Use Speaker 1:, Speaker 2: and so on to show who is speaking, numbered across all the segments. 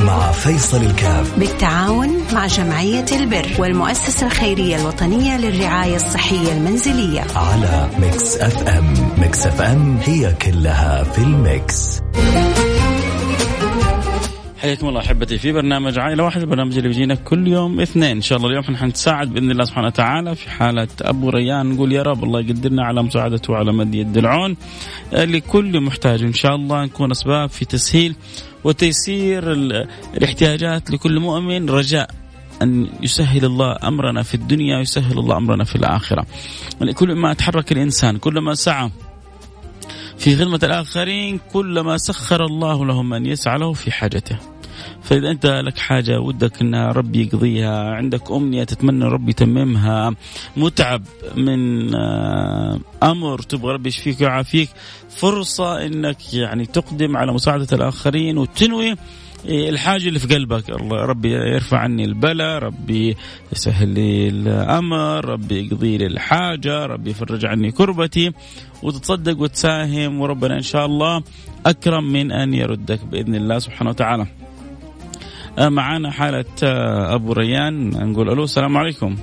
Speaker 1: مع فيصل الكاف.
Speaker 2: بالتعاون مع جمعية البر والمؤسسة الخيرية الوطنية للرعاية الصحية المنزلية.
Speaker 1: على Mix FM. Mix FM هي كلها في ال mix.
Speaker 3: حياكم الله أحبتي في برنامج عائلة واحدة البرنامج اللي بيجينا كل يوم اثنين. إن شاء الله اليوم إحنا حنتساعد بإذن الله سبحانه وتعالى في حالة أبو ريان. نقول يا رب الله يقدرنا على مساعدته وعلى مد يد العون. لكل محتاج إن شاء الله نكون أسباب في تسهيل وتيسير الاحتياجات لكل مؤمن رجاء أن يسهل الله أمرنا في الدنيا ويسهل الله أمرنا في الآخرة. كل ما تحرك الإنسان كلما سعى في خدمة الآخرين كلما سخر الله له من يسعى له في حاجته. فإذا أنت لك حاجة ودك أن ربي يقضيها. عندك أمنية تتمنى ربي يتممها. متعب من آه، أمر تبغى ربي يشفيك ويعافيك. فرصة أنك يعني تقدم على مساعدة الآخرين وتنوي الحاجة اللي في قلبك. الله ربي يرفع عني البلاء ربي يسهل لي الأمر ربي يقضي لي الحاجة ربي يفرج عني كربتي. وتتصدق وتساهم وربنا إن شاء الله أكرم من أن يردك بإذن الله سبحانه وتعالى. معانا حالة آه، أبو ريان نقول ألو السلام عليكم.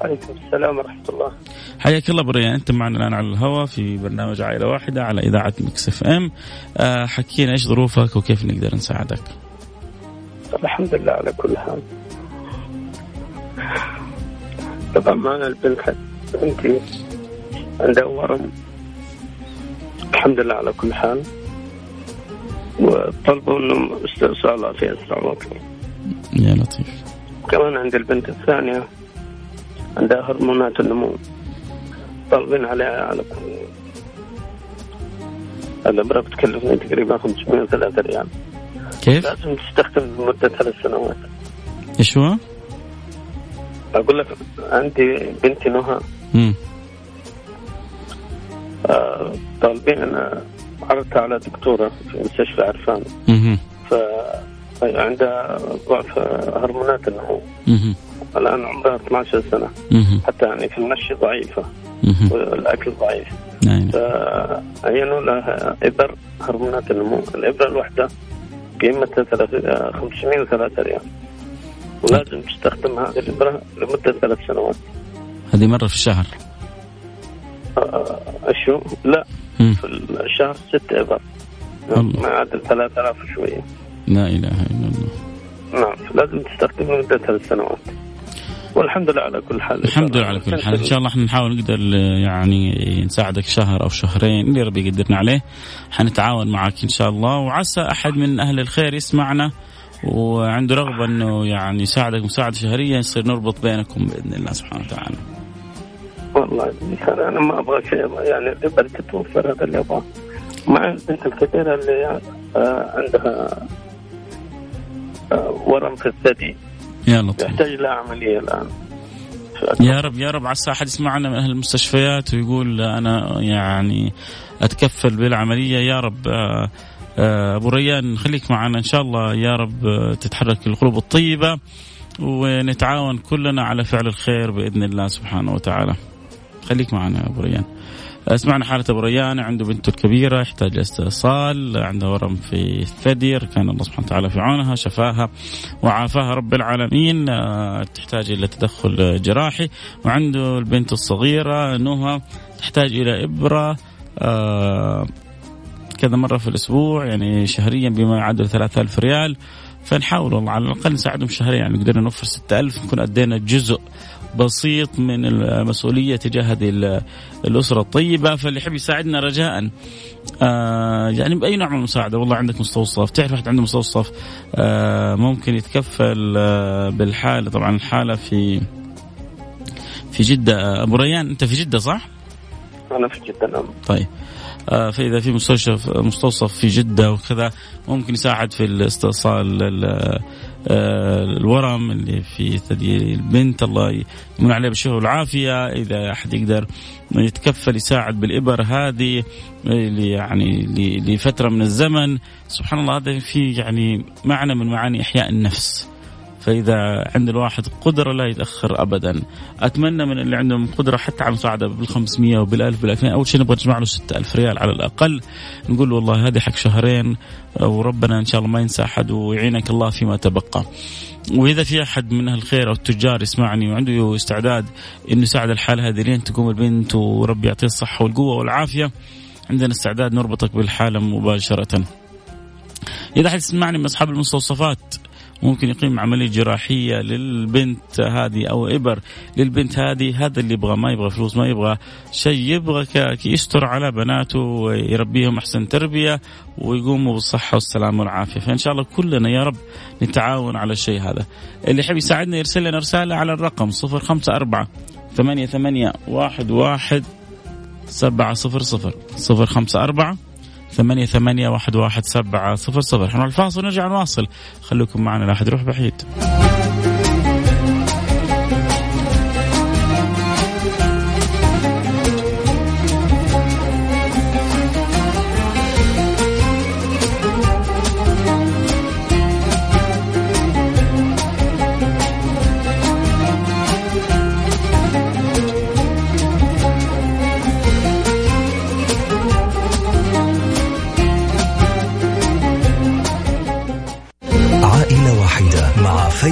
Speaker 4: عليكم السلام ورحمة الله.
Speaker 3: حياك الله أبو ريان أنت معنا الآن على الهواء في برنامج عائلة واحدة على إذاعة Mix FM. آه، حكينا إيش ظروفك وكيف نقدر نساعدك؟
Speaker 4: الحمد لله على كل حال. طبعا معنا البنت بنتي عندها ورم. الحمد لله على كل حال. وطلبوا انهم استئصالها في اسرع وقت
Speaker 3: يا لطيف.
Speaker 4: كمان عند البنت الثانية عندها هرمونات النمو. طالبين عليها على كل الابره بتكلفني تقريبا 503 ريال.
Speaker 3: كيف؟
Speaker 4: لازم تستخدم لمدة ثلاث سنوات.
Speaker 3: إيش هو؟
Speaker 4: أقول لك عندي بنتي نهى.
Speaker 3: امم
Speaker 4: آه، طالبين عرضتها على دكتورة في مستشفى عرفان.
Speaker 3: أها
Speaker 4: ف عندها ضعف هرمونات النمو
Speaker 3: أها
Speaker 4: الآن عمرها 12
Speaker 3: سنة.
Speaker 4: حتى يعني في المشي
Speaker 3: ضعيفة.
Speaker 4: والأكل ضعيف.
Speaker 3: نعم.
Speaker 4: فعينوا لها إبر هرمونات النمو الإبرة الواحدة قيمتها 503 ريال. ولازم تستخدم هذه الإبرة لمدة ثلاث سنوات.
Speaker 3: هذه مرة في الشهر.
Speaker 4: آه، اشو لا.
Speaker 3: مم.
Speaker 4: في الشهر ست ابر
Speaker 3: الله.
Speaker 4: ما يعادل 3000 شوية
Speaker 3: لا إله إلا الله.
Speaker 4: نعم لازم تستخدم لمده ثلاث سنوات والحمد لله على كل حال.
Speaker 3: الحمد لله على كل حال. إن شاء الله إحنا نحاول نقدر يعني نساعدك شهر أو شهرين. اللي ربي يقدرنا عليه. حنتعاون معك إن شاء الله. وعسى أحد من أهل الخير يسمعنا. وعنده رغبة إنه يعني يساعدك مساعدة شهرية يصير نربط بينكم بإذن الله سبحانه وتعالى.
Speaker 4: والله أنا أنا ما أبغى شيء يعني الابر تتوفر هذا اللي أبغاه. مع البنت الكبيره اللي آه، عندها آه، ورم في الثدي.
Speaker 3: يا لطيف.
Speaker 4: يحتاج لها عملية الآن.
Speaker 3: يا رب يا رب عسى أحد يسمعنا من أهل المستشفيات ويقول أنا يعني أتكفل بالعملية. يا رب آه، أبو ريان خليك معنا. إن شاء الله يا رب تتحرك القلوب الطيبة ونتعاون كلنا على فعل الخير بإذن الله سبحانه وتعالى. خليك معنا يا أبو ريان. سمعنا حالة أبو ريان عنده بنته الكبيرة يحتاج لاستئصال عندها ورم في الثدي كان الله سبحانه وتعالى في عونها شفاها وعافاها رب العالمين آه، تحتاج إلى تدخل جراحي وعنده البنت الصغيرة نهى تحتاج إلى إبرة آه، كذا مرة في الأسبوع يعني شهريا بما يعادل 3000 ريال فنحاول والله على الأقل نساعدهم شهريا يعني قدرنا نوفر 6000 نكون أدينا جزء بسيط من المسؤولية تجاه هذه ال- الأسرة الطيبة فاللي يحب يساعدنا رجاء. آه يعني بأي نوع من المساعدة؟ والله عندك مستوصف تعرف واحد عنده مستوصف آه ممكن يتكفل آه بالحالة. طبعا الحالة في في جدة. آه، أبو ريان أنت في جدة صح؟
Speaker 4: أنا في جدة نعم.
Speaker 3: طيب. آه، فإذا في مستوصف مستوصف في جدة وكذا ممكن يساعد في الاستئصال ال- الورم اللي في ثدي البنت. الله يمن عليه بالشفاء والعافية. إذا أحد يقدر يتكفل يساعد بالإبر هذه اللي يعني لفترة من الزمن. سبحان الله هذا في يعني معنى من معاني إحياء النفس. فإذا عند الواحد قدرة لا يتأخر ابدا. أتمنى من اللي عندهم قدرة حتى على مساعده بال 500 وبال 1000 بال 2000 أول شيء نبغى نجمع له 6000 ريال على الأقل. نقول والله هذه حق شهرين وربنا إن شاء الله ما ينسى أحد ويعينك الله فيما تبقى. وإذا في أحد من الخير أو التجار يسمعني وعنده استعداد إنه يساعد الحاله هذه لين تقوم البنت وربي يعطيه الصحة والقوة والعافية. عندنا استعداد نربطك بالحالة مباشرة. إذا أحد يسمعني من أصحاب المستوصفات ممكن يقيم عملية جراحية للبنت هذه أو إبر للبنت هذه. هذا اللي يبغى ما يبغى فلوس ما يبغى شيء. يبغى يستر على بناته ويربيهم أحسن تربية ويقوموا بالصحة والسلامة والعافية. فإن شاء الله كلنا يا رب نتعاون على الشيء هذا. اللي يحب يساعدنا يرسل لنا رسالة على الرقم 054 ثمانية ثمانية واحد واحد سبعة صفر صفر. صفر خمسة أربعة ثمانية ثمانية واحد واحد سبعة صفر صفر. الفاصل نرجع نواصل. خليكم معنا لا أحد يروح بعيد.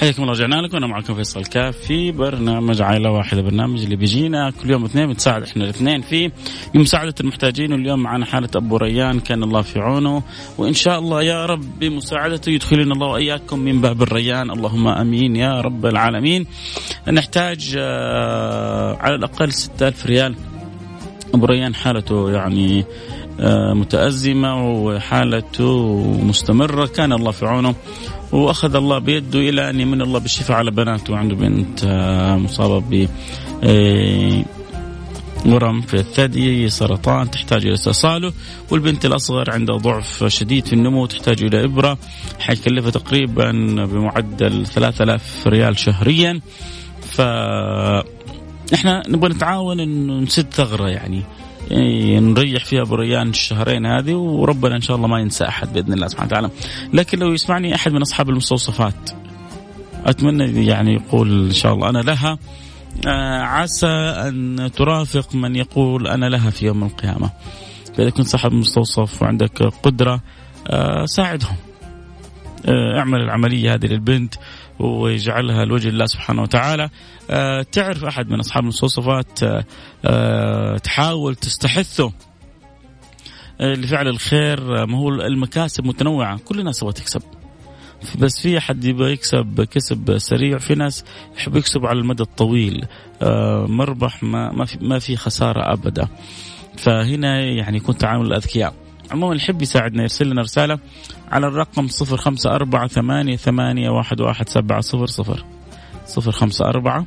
Speaker 3: حياكم الله رجعنا لكم أنا معكم فيصل كاف في برنامج عائلة واحدة برنامج اللي بيجينا كل يوم اثنين بنساعد إحنا الاثنين فيه بمساعده المحتاجين. واليوم معنا حالة أبو ريان كان الله في عونه. وإن شاء الله يا رب بمساعدته يدخلنا الله وإياكم من باب الريان. اللهم آمين يا رب العالمين. نحتاج آه، على الأقل 6000 ريال. أبو ريان حالته يعني آه، متأزمة وحالته مستمرة. كان الله في عونه. وأخذ الله بيده إلى أن يمن الله بالشفاء على بناته. عنده بنت آه، مصابة ب آه، ورم في الثدي سرطان تحتاج إلى استئصاله. والبنت الأصغر عندها ضعف شديد في النمو تحتاج إلى إبرة. حيكلفها تقريبا بمعدل 3000 ريال شهريا. ف إحنا نبغى نتعاون انه نسد ثغرة يعني. نريح فيها ابو ريان الشهرين هذه وربنا إن شاء الله ما ينسى أحد بإذن الله سبحانه وتعالى. لكن لو يسمعني أحد من أصحاب المستوصفات أتمنى يعني يقول إن شاء الله أنا لها آه عسى أن ترافق من يقول أنا لها في يوم القيامة. فاذا كنت صاحب مستوصف وعندك قدرة آه ساعدهم. آه اعمل العملية هذه للبنت. ويجعلها لوجه الله سبحانه وتعالى. آه، تعرف أحد من أصحاب المستوصفات آه، آه، تحاول تستحثه؟ لفعل الخير ما هو المكاسب متنوعة كل الناس تبغى تكسب. بس في أحد يبغى يكسب كسب سريع في ناس يحب يكسب على المدى الطويل. مربح ما ما في ما في خسارة أبدا. فهنا يعني يكون تعامل الأذكياء. عموما يحب يساعدنا يرسل لنا رسالة على الرقم صفر خمسة أربعة ثمانية, ثمانية واحد, واحد سبعة صفر صفر صفر خمسة أربعة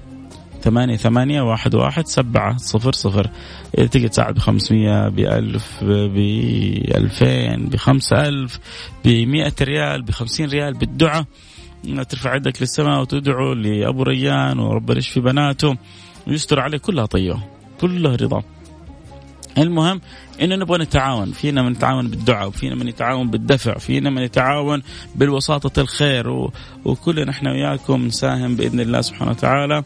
Speaker 3: ثمانية ثمانية واحد واحد سبعة صفر صفر إذا تقدر تساعد بخمسمية بألف بألفين بخمسة ألف بمئة ريال بخمسين ريال بالدعاء. ترفع يدك للسماء وتدعو لأبو ريان وربنا يشفي بناته. ويستر عليه كلها طيبة كلها رضا. المهم انه نبغى نتعاون. فينا من يتعاون بالدعاء وفينا من يتعاون بالدفع فينا من يتعاون بالوساطة الخير. و... وكلنا إحنا وياكم نساهم بإذن الله سبحانه وتعالى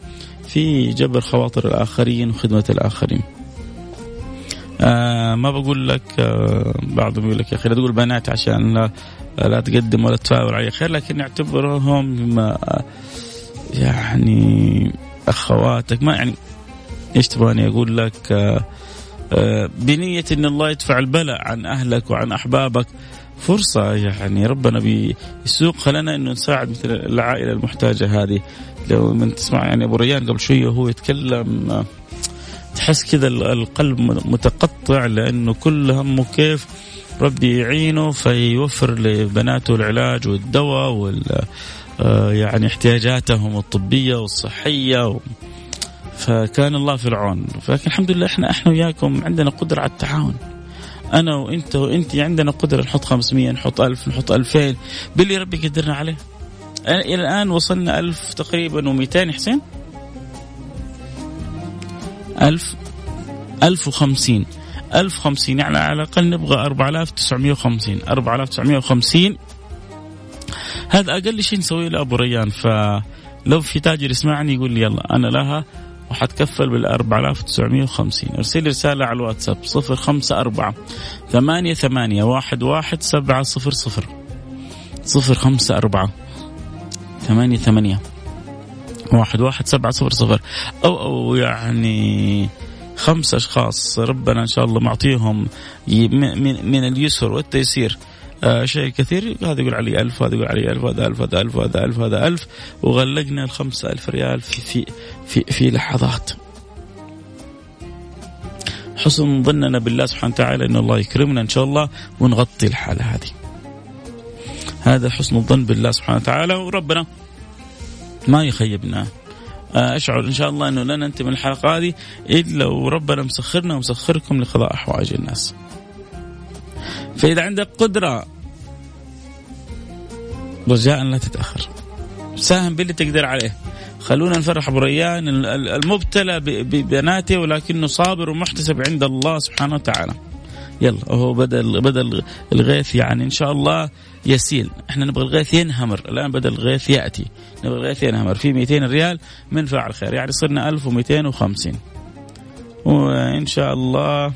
Speaker 3: في جبر خواطر الآخرين وخدمة الآخرين. آه ما بقول لك آه بعضهم يقول لك يا أخي لا تقول بنات عشان لا لا تقدم ولا تفاور علي. خير لكن نعتبرهم آه يعني أخواتك. ما يعني إيش تبغاني أقول لك؟ آه، بنية أن الله يدفع البلاء عن أهلك وعن أحبابك. فرصة يعني ربنا بيسوق. لنا أنه نساعد مثل العائلة المحتاجة هذه. لو من تسمع يعني أبو ريان قبل شوية وهو يتكلم آه، تحس كذا القلب متقطع لأنه كل همه كيف ربي يعينه فيوفر لبناته العلاج والدواء وال آه، يعني احتياجاتهم الطبية والصحية فكان الله في العون فلكن الحمد لله إحنا إحنا وياكم عندنا قدرة على التعاون. أنا وإنت وانت عندنا قدرة نحط 500 نحط 1000 نحط 2000 باللي ربي قدرنا عليه. إلى الآن وصلنا 1000 تقريبا و200 حسين؟ 1000 1050 1050 يعني على الأقل نبغى 4950 4950 هذا أقل شيء نسويه لأبو ريان فلو في تاجر يسمعني يقول لي يلا أنا لها وحتكفل بال 4950 ارسل رسالة على الواتساب 054 ثمانية ثمانية واحد واحد سبعة صفر صفر. صفر خمسة أربعة ثمانية ثمانية واحد واحد سبعة صفر صفر. أو أو يعني خمس أشخاص ربنا إن شاء الله معطيهم من اليسر والتيسير. شيء كثير. هذا يقول علي ألف هذا يقول علي ألف هذا ألف هذا ألف هذا ألف هذا ألف. وغلقنا الخمسة ألف ريال في في في, في لحظات. حسن ظننا بالله سبحانه وتعالى أن الله يكرمنا إن شاء الله ونغطي الحالة هذه. هذا حسن الظن بالله سبحانه وتعالى. وربنا ما يخيبنا. آه، أشعر إن شاء الله إنه لن ننتهي من الحلقة هذه إلا وربنا مسخرنا ومسخركم لقضاء حوائج الناس. فإذا عندك قدرة رجاء لا تتأخر. ساهم باللي تقدر عليه. خلونا نفرح ابو ريان المبتلى ببناته ولكنه صابر ومحتسب عند الله سبحانه وتعالى. يلا هو بدل بدل الغيث يعني إن شاء الله يسيل. إحنا نبغى الغيث ينهمر. الآن بدل الغيث يأتي. نبغى الغيث ينهمر. في 200 ريال من فاعل خير. يعني صرنا 1250 وإن شاء الله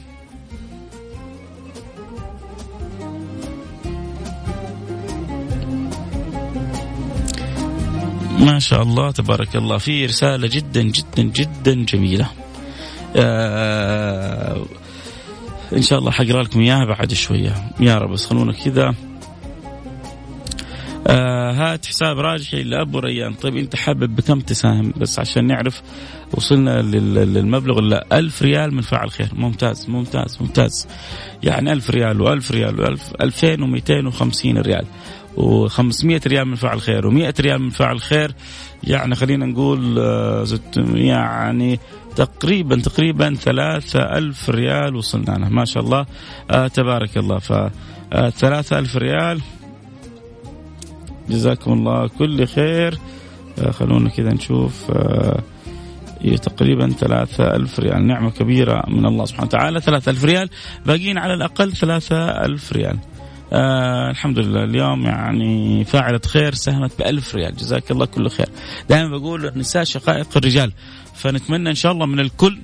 Speaker 3: ما شاء الله تبارك الله. في رسالة جدا جدا جدا جميلة. آه إن شاء الله حقرأ لكم إياها بعد شوية. يا رب بس خلونا كذا. آه هات حساب راجحي لأبو ريان. طيب أنت حابب بكم تساهم؟ بس عشان نعرف وصلنا للمبلغ لا. ألف ريال من فاعل خير. ممتاز ممتاز ممتاز. يعني ألف ريال وألف ريال وألف ألفين ومئتين وخمسين ريال. و500 ريال من فاعل خير و100 ريال من فاعل خير يعني خلينا نقول آه، يعني تقريبا تقريبا ثلاثة ألف ريال وصلنا له ما شاء الله. آه تبارك الله. ف آه، ثلاثة ألف ريال. جزاكم الله كل خير. آه خلونا كذا نشوف. آه تقريبا ثلاثة ألف ريال. نعمة كبيرة من الله سبحانه وتعالى ثلاثة ألف ريال. باقيين على الأقل ثلاثة ألف ريال. آه الحمد لله. اليوم يعني فاعلة خير ساهمت بألف ريال. جزاك الله كل خير. دائما بقول النساء شقائق الرجال. فنتمنى إن شاء الله من الكل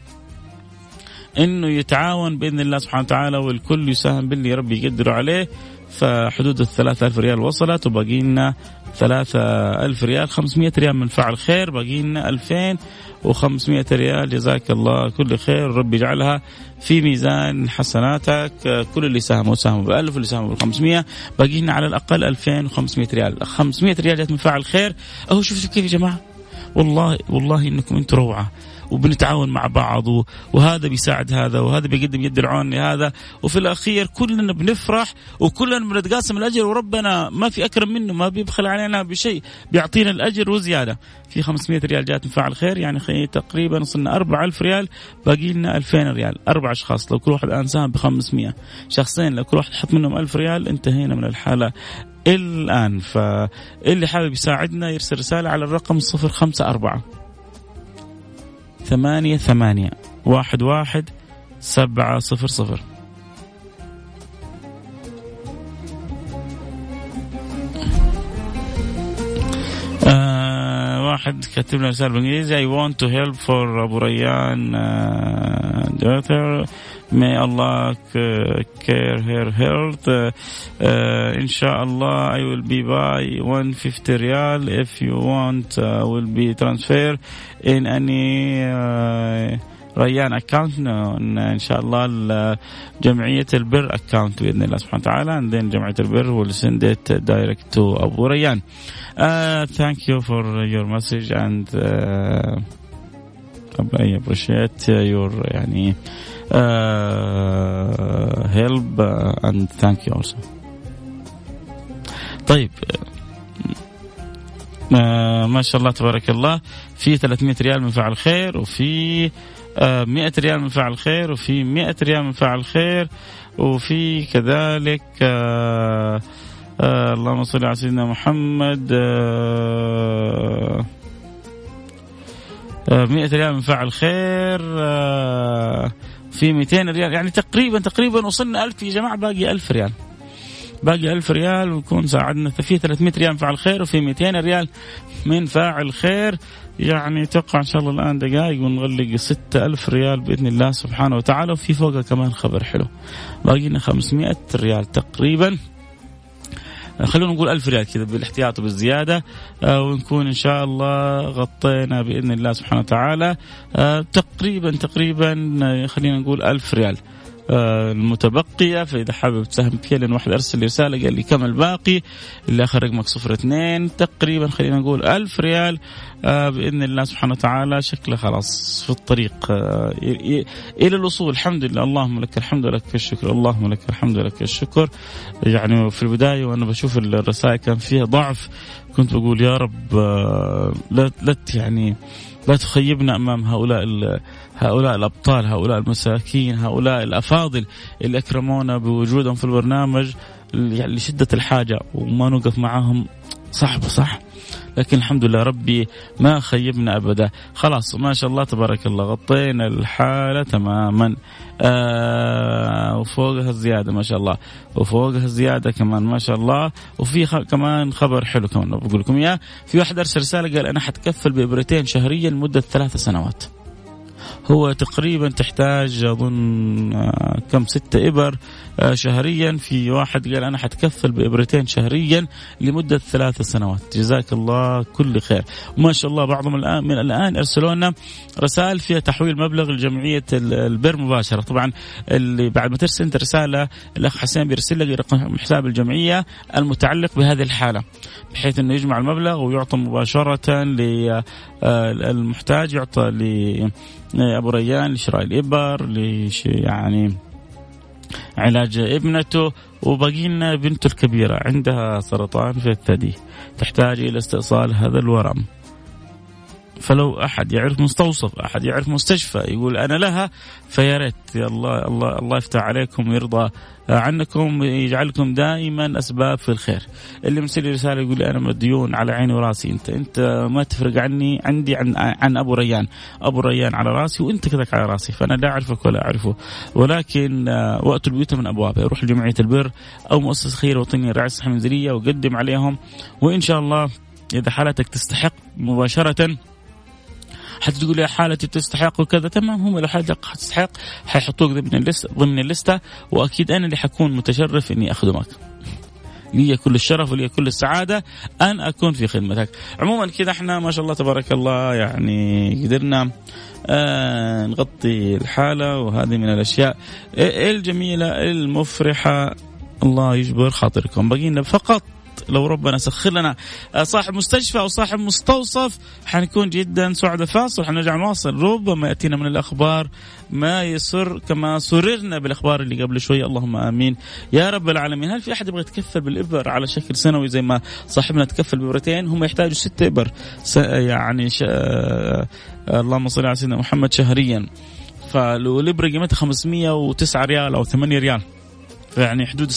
Speaker 3: إنه يتعاون بإذن الله سبحانه وتعالى والكل يساهم باللي ربي يقدر عليه. فحدود الثلاثة ألف ريال وصلت وباقي لنا ثلاثة ألف ريال خمسمية ريال من فعل خير باقي لنا ألفين وخمسمية ريال. جزاك الله كل خير ربي يجعلها في ميزان حسناتك. كل اللي ساهموا ساهموا بألف واللي ساهموا بالخمسمية باقي لنا على الأقل ألفين وخمسمية ريال. خمسمية ريال جات من فعل خير. أهو شوفوا كيف يا جماعة؟ والله والله إنكم أنتم روعة. وبنتعاون مع بعض وهذا بيساعد هذا وهذا بيقدم يد العون لهذا. وفي الأخير كلنا بنفرح وكلنا بنتقاسم الأجر وربنا ما في أكرم منه ما بيبخل علينا بشيء. بيعطينا الأجر وزيادة. في 500 ريال جات من فاعل خير يعني تقريبا وصلنا 4000 ريال باقي لنا 2000 ريال. أربع أشخاص لو كل واحد الان ساهم ب 500 شخصين لو كل واحد حط منهم 1000 ريال انتهينا من الحالة الآن. فاللي حابب يساعدنا يرسل رسالة على الرقم 054 ثمانية ثمانية. واحد واحد سبعة صفر صفر. آه واحد كتب لنا رسالة بالإنجليزي. I want to help for ابو ريان uh, May Allah care her health. Uh, uh, inshallah, I will be by 150 riyal. If you want, uh, will be transfer in any uh, ريان اكونت ان شاء الله جمعيه البر اكونت باذن الله سبحانه وتعالى عندنا جمعيه البر will send it direct to ابو ريان uh, thank you for your message and uh, I appreciate your يعني help and thank you also طيب. آه ما شاء الله تبارك الله. في 300 ريال من فعل خير وفي آه 100 ريال من فعل خير وفي 100 ريال من فعل خير وفي كذلك آه آه اللهم صل على سيدنا محمد آه 100 آه، ريال من فعل خير آه في 200 ريال. يعني تقريبا تقريبا وصلنا 1000 يا جماعة باقي 1000 ريال. باقي 1000 ريال ويكون ساعدنا. في 300 ريال من فاعل خير وفي 200 ريال من فاعل خير. يعني توقع إن شاء الله الآن دقائق ونغلق 6000 ريال بإذن الله سبحانه وتعالى. وفي فوقها كمان خبر حلو. باقي لنا 500 ريال تقريبا. خلونا نقول ألف ريال كذا بالاحتياط وبالزيادة آه ونكون إن شاء الله غطينا بإذن الله سبحانه وتعالى آه تقريبا تقريبا آه، خلينا نقول ألف ريال. المتبقية فإذا حابب تساهم فيها لأن واحد أرسل لي رسالة قال لي كم الباقي؟ اللي آخر رقمك صفر اثنين تقريبا خلينا نقول ألف ريال. آه، بإذن الله سبحانه وتعالى شكله خلاص في الطريق. آه، إلى الوصول. الحمد لله. اللهم لك الحمد ولك الشكر. اللهم لك الحمد ولك الشكر. يعني في البداية وأنا بشوف الرسائل كان فيها ضعف كنت بقول يا رب لا لا يعني لا تخيبنا أمام هؤلاء هؤلاء الأبطال، هؤلاء المساكين، هؤلاء الأفاضل اللي اكرمونا بوجودهم في البرنامج يعني لشدة الحاجة وما نوقف صعب صح لكن الحمد لله ربي ما خيبنا أبدا. خلاص ما شاء الله تبارك الله غطينا الحالة تماما. آه وفوقها الزيادة ما شاء الله. وفوقها الزيادة كمان ما شاء الله. وفي خ... كمان خبر حلو كمان بقول لكم إياه. في واحد أرسل رسالة قال أنا حتكفل بإبرتين شهريا لمده ثلاث سنوات. هو تقريبا تحتاج أظن آه، كم ستة إبر آه، شهريا. في واحد قال أنا حتكفل بإبرتين شهريا لمدة ثلاث سنوات. جزاك الله كل خير. وما شاء الله بعضهم الان من الآن ارسلوا لنا رسائل فيها تحويل مبلغ لجمعية البر مباشرة. طبعا اللي بعد ما ترسل أنت رسالة الأخ حسين بيرسل لك رقم حساب الجمعية المتعلق بهذه الحالة بحيث إنه يجمع المبلغ ويعطى مباشرة للمحتاج آه، يعطى ابو ريان لشراء الابر لش يعني علاج ابنته وباقي لنا بنته الكبيرة عندها سرطان في الثدي. تحتاج إلى استئصال هذا الورم. فلو أحد يعرف مستوصف أحد يعرف مستشفى يقول أنا لها فيا ريت الله الله الله يفتح عليكم ويرضى عنكم يجعلكم دائما أسباب في الخير. اللي مرسل لي رسالة يقول لي أنا مديون على عيني وراسي أنت أنت ما تفرق عني عندي عن عن أبو ريان. أبو ريان على راسي وأنت كذاك على راسي فأنا لا أعرفك ولا أعرفه. ولكن آه، وقت البيوت من ابوابها يروح لجمعية البر أو مؤسسة خير وطنية للرعايه الصحيه المنزليه وقدم عليهم. وإن شاء الله إذا حالتك تستحق مباشرة حتى تقول يا حالتي تستحق وكذا تمام هم لو حالتك تستحق حيحطوك ضمن الليسته ضمن الليستة وأكيد أنا اللي حكون متشرف إني أخدمك. لي كل الشرف ولي كل السعادة أن أكون في خدمتك. عموما كذا إحنا ما شاء الله تبارك الله يعني قدرنا آه نغطي الحالة وهذه من الأشياء الجميلة المفرحة. الله يجبر خاطركم. بقينا فقط لو ربنا سخر لنا. آه، صاحب مستشفى أو صاحب مستوصف حنكون جدا سعداء فاصل. حنرجع نواصل ربما يأتينا من الأخبار ما يسر كما سررنا بالأخبار اللي قبل شوي. اللهم آمين. يا رب العالمين هل في أحد يبغى يتكفل بالإبر على شكل سنوي زي ما صاحبنا تكفل بإبرتين؟ هم يحتاجوا ست إبر. يعني ش... آه، اللهم صل على سيدنا محمد شهريا. فالابره قيمتها 509 ريال أو 8 ريال. يعني حدود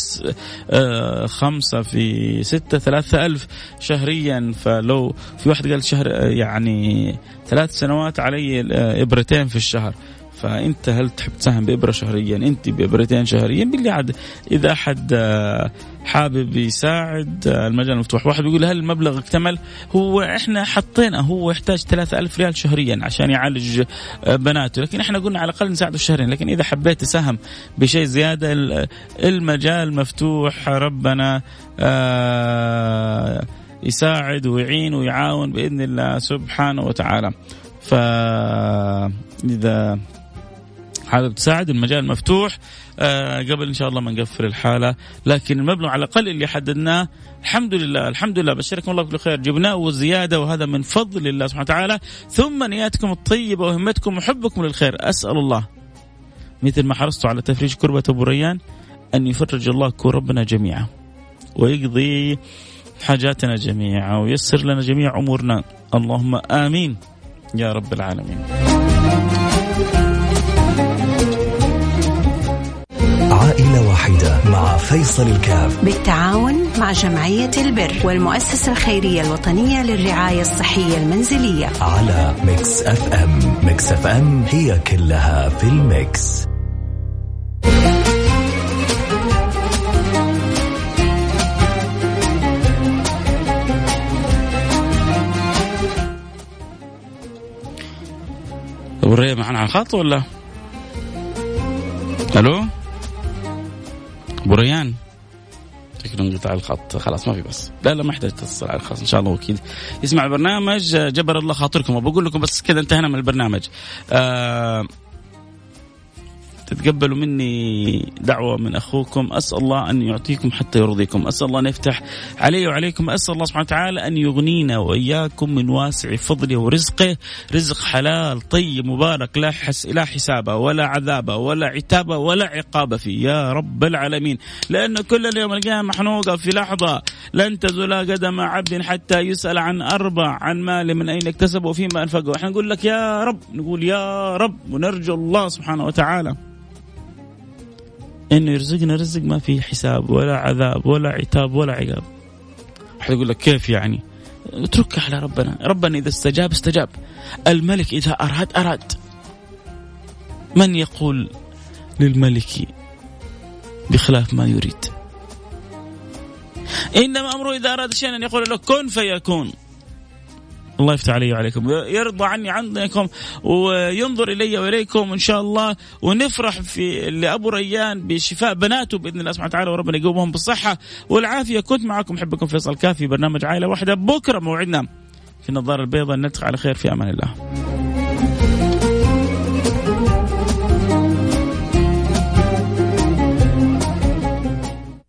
Speaker 3: آه، خمسة في ستة ثلاثة ألف شهريا. فلو في واحد قال شهر آه، يعني ثلاث سنوات علي آه، إبرتين في الشهر. فأنت هل تحب تساهم بإبرة شهريا؟ أنت بإبرتين شهريا؟ باللي عاد إذا أحد آه، حابب يساعد آه، المجال مفتوح واحد يقول هل المبلغ اكتمل؟ هو إحنا حطينا هو يحتاج 3000 ريال شهريا عشان يعالج آه، بناته لكن إحنا قلنا على الأقل نساعده شهرين لكن إذا حبيت تساهم بشيء زيادة المجال مفتوح ربنا يساعد ويعين ويعاون بإذن الله سبحانه وتعالى. فإذا حابب تساعد المجال مفتوح. آه قبل إن شاء الله ما نقفل الحالة لكن المبلغ على الأقل اللي حددناه الحمد لله الحمد لله بشركم الله بكل خير جبناه وزيادة وهذا من فضل الله سبحانه وتعالى. ثم نياتكم الطيبة وهمتكم وحبكم للخير. أسأل الله. مثل ما حرصتوا على تفريج كربة أبو ريان أن يفرج الله كربنا جميعا ويقضي حاجاتنا جميعا ويسر لنا جميع أمورنا. اللهم آمين. يا رب العالمين.
Speaker 1: عائلة واحدة مع فيصل الكاف
Speaker 2: بالتعاون مع جمعية البر والمؤسسة الخيرية الوطنية للرعاية الصحية المنزلية
Speaker 1: على Mix FM Mix FM هي كلها في ال mix
Speaker 3: وريه معنا على الخط ولا؟ ألو؟ ابو ريان شكله انقطع الخط. خلاص ما في بس. لا لا ما يحتاج تتصل على الخاص. إن شاء الله أكيد يسمع البرنامج. جبر الله خاطركم. وبقول لكم بس كذا انتهينا من البرنامج. آه تتقبلوا مني دعوة من أخوكم. أسأل الله أن يعطيكم حتى يرضيكم. أسأل الله أن يفتح علي وعليكم. أسأل الله سبحانه وتعالى أن يغنينا وإياكم من واسع فضله ورزقه. رزق حلال طيب مبارك لا, حس لا حساب ولا عذاب ولا عتاب ولا عقاب فيه. يا رب العالمين. لأن كل يوم القيامة محنوقة في لحظة. لن تزول قدم عبد حتى يسأل عن أربع عن مال من أين اكتسبه وفيما أنفقه. إحنا نقول لك يا رب نقول يا رب ونرجو الله سبحانه وتعالى. انه يرزقنا رزق ما فيه حساب ولا عذاب ولا عتاب ولا عقاب. واحد يقول لك كيف يعني؟ اتركها على ربنا. ربنا إذا استجاب استجاب. الملك إذا أراد أراد. من يقول للملك بخلاف ما يريد؟ إنما أمره إذا أراد شيئا أن يقول له كن فيكون. الله يفتح علي وعليكم. يرضى عني عنكم وينظر إلي وإليكم إن شاء الله. ونفرح في لأبو ريان بشفاء بناته بإذن الله سبحانه وتعالى وربنا يقومهم بالصحة والعافية. كنت معكم أحبكم فيصل كافي. برنامج عائلة واحدة بكرة موعدنا في النظارة البيضاء. نلتقي على خير في أمان الله.